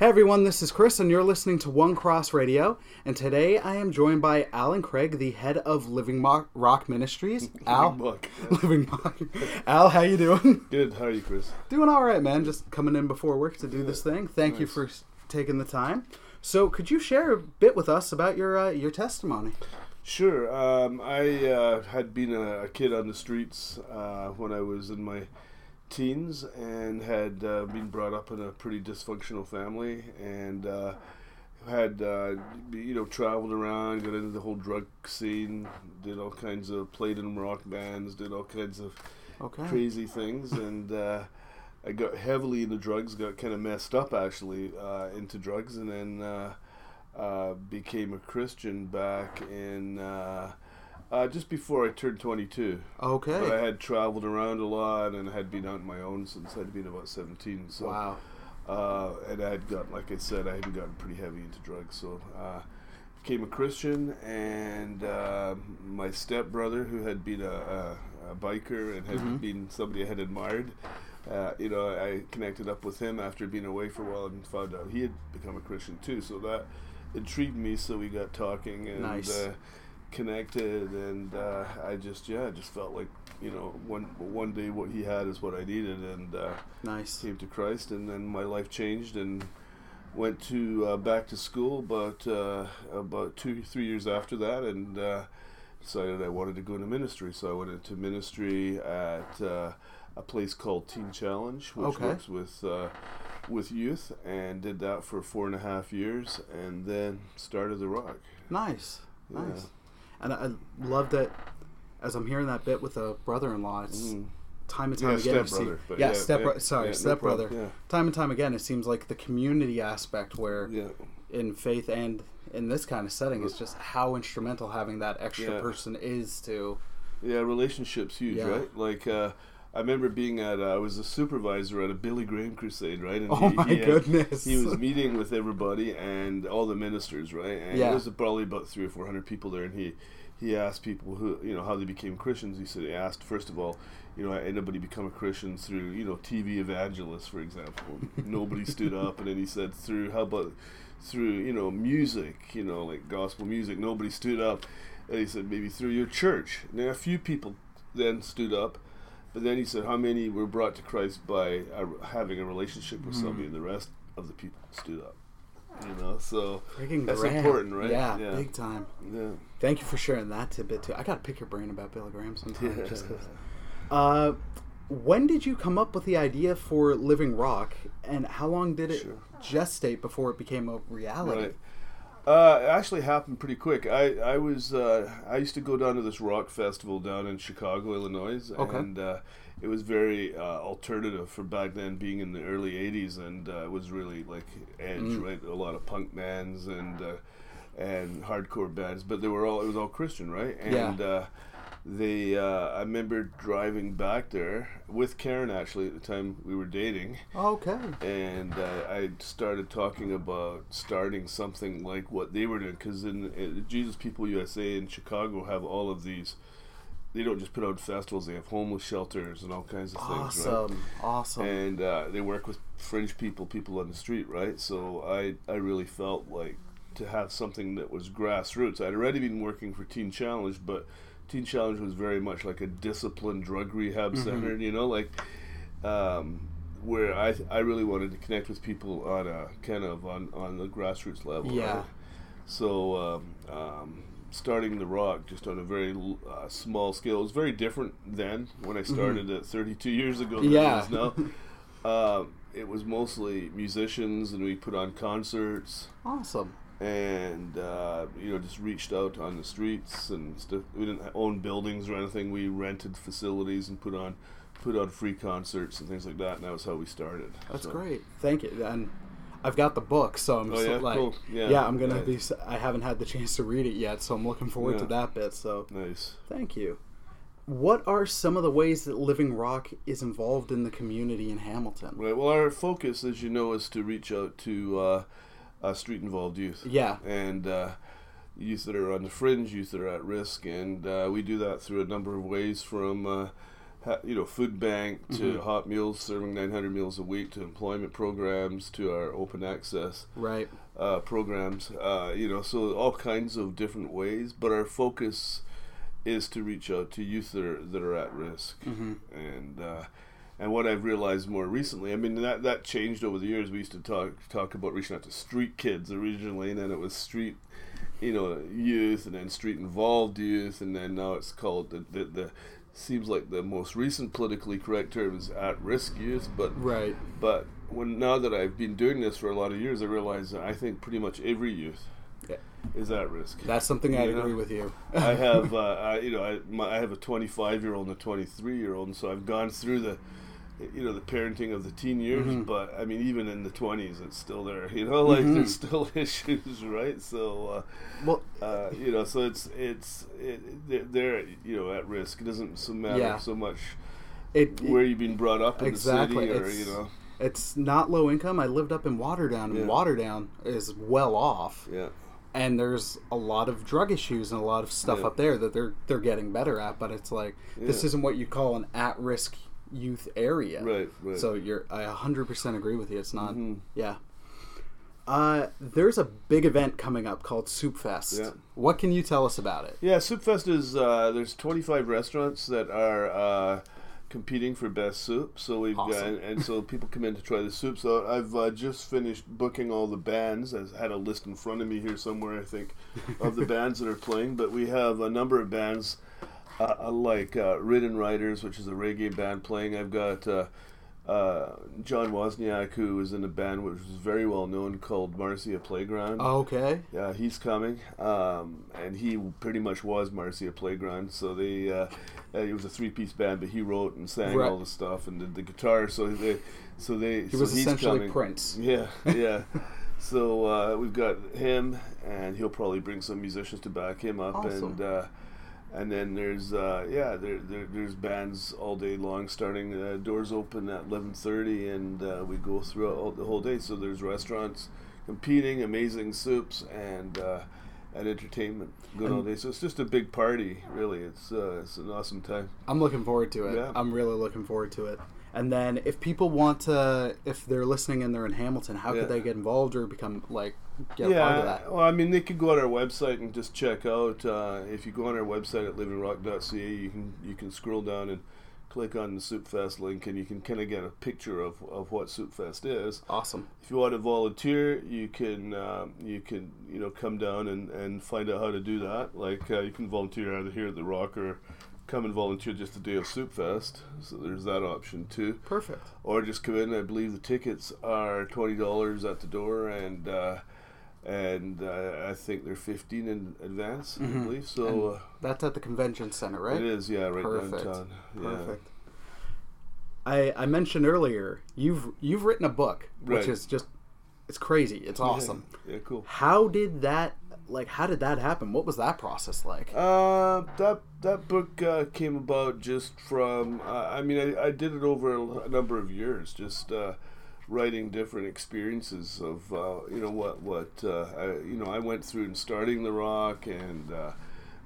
Hey everyone, this is Chris, and you're listening to One Cross Radio. And today I am joined by Alan Craig, the head of Living Rock Ministries. Al, Buck. Living Rock. Al, how you doing? Good. How are you, Chris? Doing all right, man. Just coming in before work to do this thing. Thank you for taking the time. So, could you share a bit with us about your uh, your testimony? Sure. Um, I uh, had been a, a kid on the streets uh, when I was in my teens and had uh, been brought up in a pretty dysfunctional family and uh, had uh, you know traveled around, got into the whole drug scene, did all kinds of played in rock bands, did all kinds of Okay. crazy things and uh, I got heavily into drugs got kind of messed up actually uh, into drugs and then uh, uh, became a Christian back in uh, just before I turned 22 but I had traveled around a lot and had been on my own since I'd been about 17 so Wow. uh, and I had got, like I said, I had gotten pretty heavy into drugs. So uh, became a Christian, and uh, my stepbrother, who had been a, a, a biker and had Mhm. been somebody I had admired, uh, you know, I connected up with him after being away for a while and found out he had become a Christian too. So that intrigued me. So we got talking and Nice. uh, connected, and uh, I just yeah, I just felt like you know one one day what he had is what I needed, and. Uh, Nice. came to Christ, and then my life changed, and went to uh, back to school. But uh, about two, three years after that, and uh, decided I wanted to go into ministry. So I went into ministry at uh, a place called Teen Challenge, which Okay. works with uh, with youth, and did that for four and a half years, and then started the Rock. Nice. Yeah. Nice. And I I love that as I'm hearing that bit with a brother-in-law. It's Mm. time and time Yeah, again. see- yeah, yeah, step. yeah, sorry, yeah, no stepbrother. yeah. Time and time again, it seems like the community aspect, where in faith and in this kind of setting, is just how instrumental having that extra person is to. Yeah, relationships huge, right? Like uh, I remember being at uh, I was a supervisor at a Billy Graham crusade, right? And Oh my had- goodness. he was meeting with everybody and all the ministers, right? And Yeah. there was probably about three or four hundred people there, and he he asked people who you know how they became Christians. He said he asked first of all, you know, anybody become a Christian through you know TV evangelists, for example. Nobody stood up, and then he said through how about through you know music, you know like gospel music. Nobody stood up, and he said maybe through your church. And then a few people then stood up. But then he said, "How many were brought to Christ by uh, having a relationship with somebody?" And the rest of the people stood up. You know, so Freaking that's Graham. important, right? Yeah, Yeah. big time. yeah, Thank you for sharing that tidbit too. I gotta pick your brain about Billy Graham sometime. Yeah. Just 'cause. Uh, when did you come up with the idea for Living Rock, and how long did it Sure. gestate before it became a reality? right. Uh, it actually happened pretty quick. I I was uh, I used to go down to this rock festival down in Chicago, Illinois, Okay. and uh, it was very uh, alternative for back then, being in the early '80s, and uh, it was really like edge, Mm. right? A lot of punk bands and uh, and hardcore bands, but they were all it was all Christian, right? Yeah. And uh, they uh, I remember driving back there with Karen actually at the time we were dating Okay. and uh, I started talking about starting something like what they were doing because in, Jesus People USA in Chicago have all of these. They don't just put on festivals; they have homeless shelters and all kinds of things, right? Awesome. Awesome. And uh, they work with fringe people, people on the street, right? So I I really felt like to have something that was grassroots. I'd already been working for Teen Challenge, but Teen Challenge was very much like a disciplined drug rehab Mm-hmm. center, you know, like um, where I I really wanted to connect with people on a kind of on on the grassroots level. Yeah. right? So um, um, starting the rock just on a very uh, small scale it was very different then when I started it 32 years ago. than Mm-hmm. Yeah. It is now. Um, it was mostly musicians, and we put on concerts awesome. And uh, you know just reached out on the streets and stuff. We didn't own buildings or anything. We rented facilities and put on put on free concerts and things like that. And that was how we started. That's So- great. Thank you. And I've got the book, so I'm Oh, yeah? like, Cool. Yeah. I'm gonna Nice. be. I haven't had the chance to read it yet, so I'm looking forward to that bit. So Nice. thank you. What are some of the ways that Living Rock is involved in the community in Hamilton? Right. Well, our focus, as you know, is to reach out to uh, uh, street-involved youth. Yeah. And uh, youth that are on the fringe, youth that are at risk, and uh, we do that through a number of ways, from uh, ha, you know food bank to Mm-hmm. hot meals, serving 900 meals a week, to employment programs, to our open access Right. uh, programs. Uh, you know, so all kinds of different ways. But our focus is to reach out to youth that are that are at risk, Mm-hmm. and uh, and what I've realized more recently, I mean that that changed over the years. We used to talk talk about reaching out to street kids originally, and then it was street, you know, youth, and then street involved youth, and then now it's called the the. the Seems like the most recent politically correct term is at-risk youth, but Right. but when now that I've been doing this for a lot of years, I realize that I think pretty much every youth Yeah. is at risk. That's something know, agree with you. I have, uh, I, you know, I, my, I have a 25 year old and a 23 year old, and so I've gone through the, you know, the parenting of the teen years. Mm-hmm. But I mean, even in the 20s, it's still there. You know, like Mhm. there's still issues, right? So, well, uh, uh, you know, so it's it's it, they're, they're you know at risk. It doesn't so matter Yeah. so much it, where you've been brought up in Exactly, the city, or it's- you know, it's not low income. I lived up in Waterdown, and Yeah. Waterdown is well off, yeah. and there's a lot of drug issues and a lot of stuff Yeah. up there that they're they're getting better at. But it's like this isn't what you call an at risk youth area. Right, right. So you're I 100% agree with you. It's not. Mhm. Yeah. Uh, there's a big event coming up called Soup Fest. Yeah. What can you tell us about it? Yeah, Soup Fest is uh, there's 25 restaurants that are uh, competing for best soup. So we've got Awesome. and so people come in to try the soup. So I've uh, just finished booking all the bands. I had a list in front of me here somewhere, I think, of the bands that are playing. But we have a number of bands uh, like uh, Ridden Riders, which is a reggae band playing. I've got. Uh, uh, John Wozniak, who is in a band which is very well known called Marcy Playground. Okay. Yeah, he's coming, um, and he pretty much was Marcy Playground. So they, uh, uh, it was a three-piece band, but he wrote and sang Right. all the stuff and did the guitar. So they, so they, He so was he's essentially coming. Prince. Yeah, yeah. so uh, we've got him, and he'll probably bring some musicians to back him up, Awesome. and uh, and then there's uh, yeah, there, there there's bands all day long. Starting uh, doors open at eleven thirty, and uh, we go throughout all, the whole day. So there's restaurants competing, amazing soups, and uh, and entertainment going all day. So it's just a big party, really. It's uh, it's an awesome time. I'm looking forward to it. Yeah. I'm really looking forward to it. And then, if people want to, if they're listening and they're in Hamilton, how Yeah. could they get involved or become like get a part of that? Well, I mean, they could go on our website and just check out. Uh, if you go on our website at livingrock.ca, you can you can scroll down and click on the Soup Fest link, and you can kind of get a picture of, of what Soup Fest is. Awesome. If you want to volunteer, you can um, you can you know come down and, and find out how to do that. Like uh, you can volunteer either here at the Rock or come and volunteer just the day of Soup Fest. So there's that option too Perfect. or just come in. I believe the tickets are twenty dollars at the door, and uh, and uh, I think they're fifteen in advance. I Mhm. believe so. Uh, That's at the convention center, right? It is, yeah, right Perfect. downtown. Yeah. Perfect. I I mentioned earlier you've you've written a book, which Right. is just it's crazy. It's awesome. Yeah, cool. How did that like? How did that happen? What was that process like? Uh, that that book uh, came about just from. Uh, I mean, I, I did it over a, number of years, just uh, writing different experiences of uh, you know what what uh, I, you know I went through in starting the rock and uh,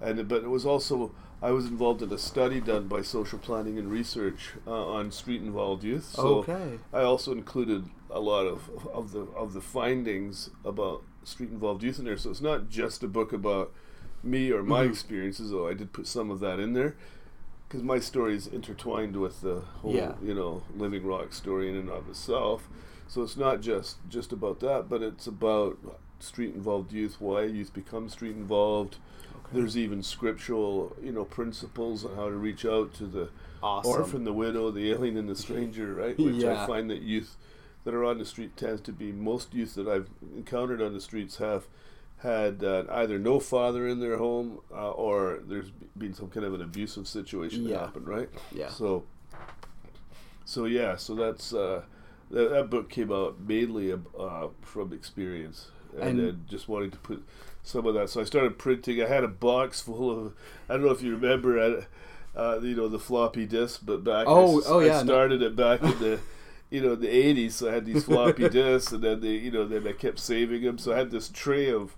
and but it was also I was involved in a study done by social planning and research uh, on street involved youth. So Okay. I also included a lot of of the of the findings about street involved youth in there. So it's not just a book about me or my Mhm. experiences, though I did put some of that in there because my story is intertwined with the whole Yeah. you know living rock story in and of itself. So it's not just just about that, but it's about street involved youth, why youth become street involved. There's even scriptural, you know, principles on how to reach out to the Awesome. orphan, the widow, the alien, and the stranger, right? Which Yeah. I find that youth that are on the street tends to be most youth that I've encountered on the streets have had uh, either no father in their home uh, or there's been some kind of an abusive situation that happened, right? Yeah. So, so yeah, so that's uh, that, that book came out mainly uh, from experience and, And- then just wanting to put some of that. So I started printing. I had a box full of. I don't know if you remember. I, uh, you know the floppy disk, but back Oh, I, oh, I yeah, no. started it back in the you know in the 80s so I had these floppy disks and then they you know then I kept saving them so I had this tray of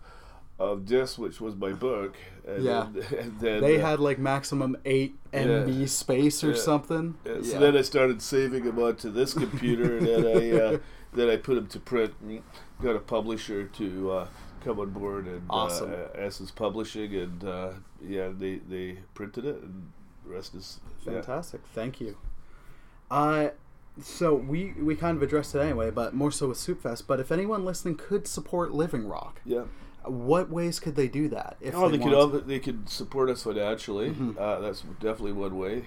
of this, which was my book. And Yeah. Then, and then, They uh, had like maximum eight MB space or Yeah. something. Yeah, so Yeah. then I started saving them onto this computer, and then I uh, then I put them to print. and Got a publisher to uh, come on board, and Awesome. uh, Essence Publishing, and uh, yeah, they they printed it, and the rest is yeah. Fantastic. Thank you. Uh, so we we kind of addressed it anyway, but more so with Soup Fest. But if anyone listening could support Living Rock, Yeah. what ways could they do that? If Oh, they could want they could support us financially. Uh, that's definitely one way.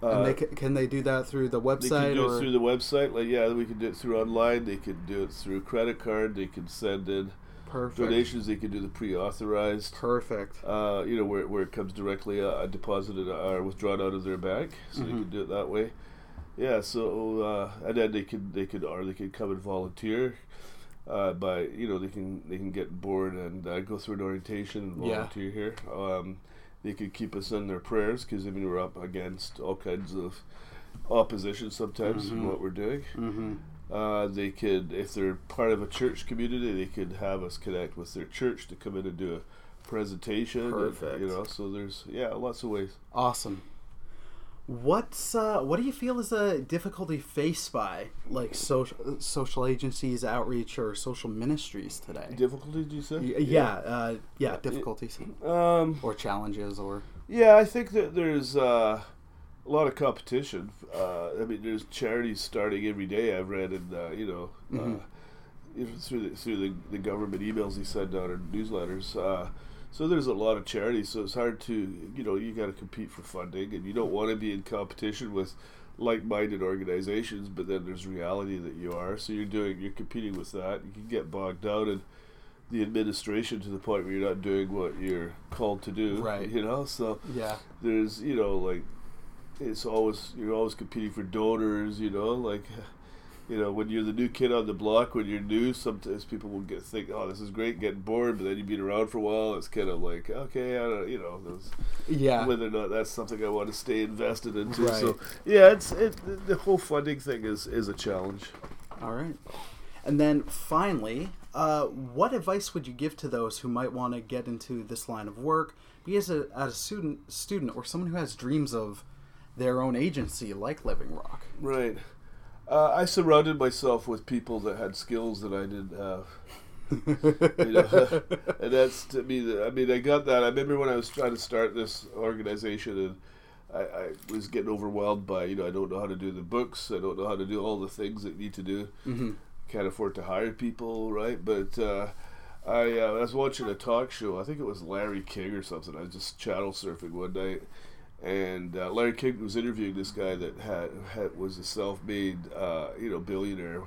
to? and Uh, they ca- can they do that through the website? They could do or it through the website. Like yeah, we could do it through online. They could do it through credit card. They could send in perfect? donations. They could do the pre-authorized. Perfect. Uh, you know where, where it comes directly uh, deposited or withdrawn out of their bank, so Mm-hmm. they could do it that way. Yeah, so uh, and then they could they could or they could come and volunteer. Uh, by you know they can they can get bored and uh, go through an orientation and Yeah. volunteer here. Um, they could keep us in their prayers because I mean we're up against all kinds of opposition sometimes in what we're doing. Mm-hmm. Uh, they could, if they're part of a church community, they could have us connect with their church to come in and do a presentation. and, Perfect. you know, so there's yeah, lots of ways. Awesome. What's uh, what do you feel is a difficulty faced by like social social agencies, outreach, or social ministries today? Difficulties, do you say? Y- yeah, uh, yeah, difficulties Um, or challenges or yeah, I think that there's uh, a lot of competition. Uh, I mean, there's charities starting every day. I've read, and uh, you know, Mm-hmm. uh, through the, through the, the government emails they send out or newsletters. So there's a lot of charities. So it's hard to, you know, you got to compete for funding, and you don't want to be in competition with like-minded organizations. But then there's reality that you are. So you're doing, you're competing with that. You can get bogged down in the administration to the point where you're not doing what you're called to do. Right. You know, so yeah, there's you know like it's always you're always competing for donors you know like you know when you're the new kid on the block when you're new sometimes people will get think oh this is great getting bored but then you've been around for a while it's kind of like okay I don't you know those, yeah, whether or not that's something I want to stay invested into Right. so yeah it's it the- whole funding thing is is a challenge all right. And then finally, uh, what advice would you give to those who might want to get into this line of work, be as a as a student student or someone who has dreams of their own agency like Living Rock? right uh, I surrounded myself with people that had skills that I didn't have you know, and that's to me. I mean, I got that. I remember when I was trying to start this organization, and I, I was getting overwhelmed by you know I don't know how to do the books. I don't know how to do all the things that need to do. Mm-hmm. Can't afford to hire people, right? But uh, I, uh, I was watching a talk show. I think it was Larry King or something. I was just channel surfing one night. And uh, Larry King was interviewing this guy that had, had was a self-made, uh, you know, billionaire,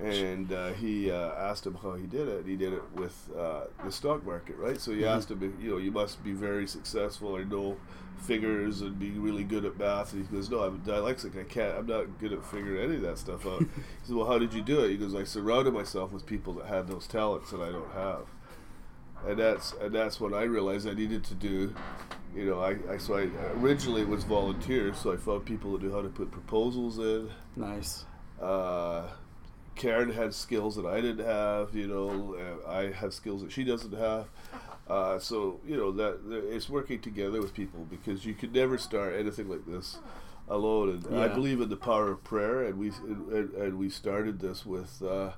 and uh, he uh, asked him how he did it. He did it with uh, the stock market, right? So he asked him, if, you know, you must be very successful or know figures and be really good at math. And he goes, no, I'm dyslexic. I can't. I'm not good at figuring any of that stuff out. he said, well, how did you do it? He goes, I surrounded myself with people that had those talents that I don't have. And that's and that's what I realized I needed to do. You know, I, I so I originally was volunteer, so I found people that knew how to put proposals in. Nice. Uh, Karen had skills that I didn't have. You know, I have skills that she doesn't have. Uh, so you know that it's working together with people because you could never start anything like this alone. And I believe in the power of prayer, and we and, and we started this with. Uh,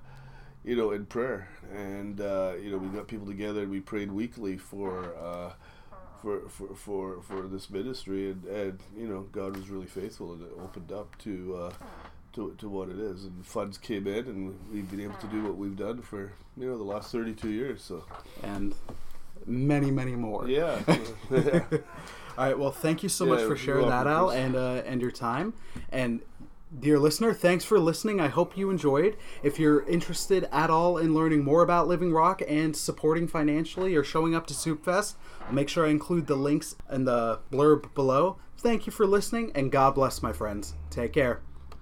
you know, in prayer, and uh, you know, we got people together and we prayed weekly for uh, for, for for for this ministry, and, and you know, God was really faithful, and it opened up to uh, to to what it is, and funds came in, and we've been able to do what we've done for you know the last thirty two years. So And many, many more. yeah, All right. Well, thank you so Yeah, much for sharing that, Al, and uh, and your time. And dear listener, thanks for listening. I hope you enjoyed. If you're interested at all in learning more about Living Rock and supporting financially or showing up to Soup Fest, I'll make sure I include the links in the blurb below. Thank you for listening, and God bless, my friends. Take care.